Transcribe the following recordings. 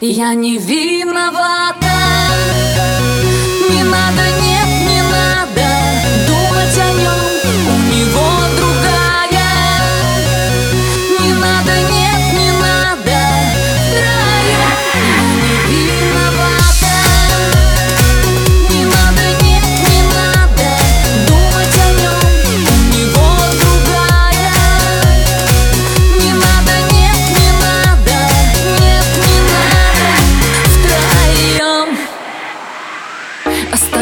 Я не виновата Не надо, не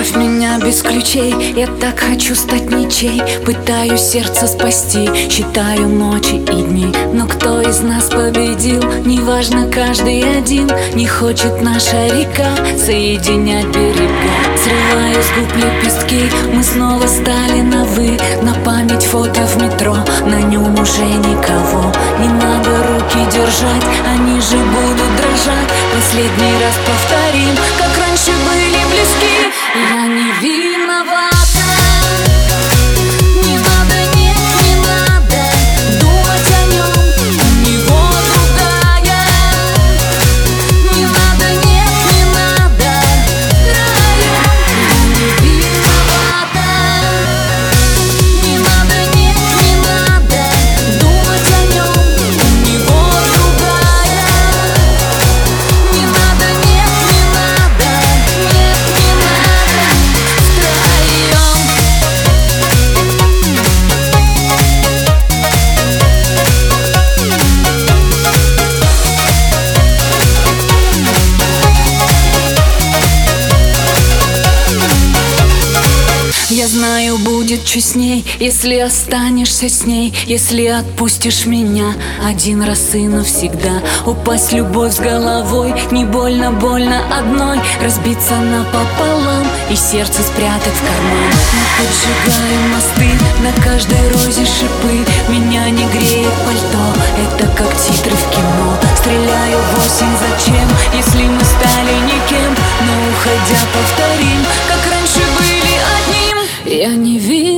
Оставь меня без ключей Я так хочу стать ничей. Пытаюсь сердце спасти Считаю ночи и дни. Но кто из нас победил? Неважно, каждый один. Не хочет наша река Соединять берега. Срываю с губ лепестки Мы снова стали на «вы» На память фото в метро На нем уже никого. Не надо руки держать Они же будут дрожать. Последний раз повторим Я знаю, будет честней, если останешься с ней Если отпустишь меня. Один раз и навсегда Упасть любовь с головой, не больно, больно одной. Разбиться напополам и сердце спрятать в карман. Мы поджигаем мосты, на каждой розе шипы. Меня не греет пальто, это как титры в кино. Стреляю в осень, зачем, если мы стали никем? Но уходя повторим, как раньше были я не вижу.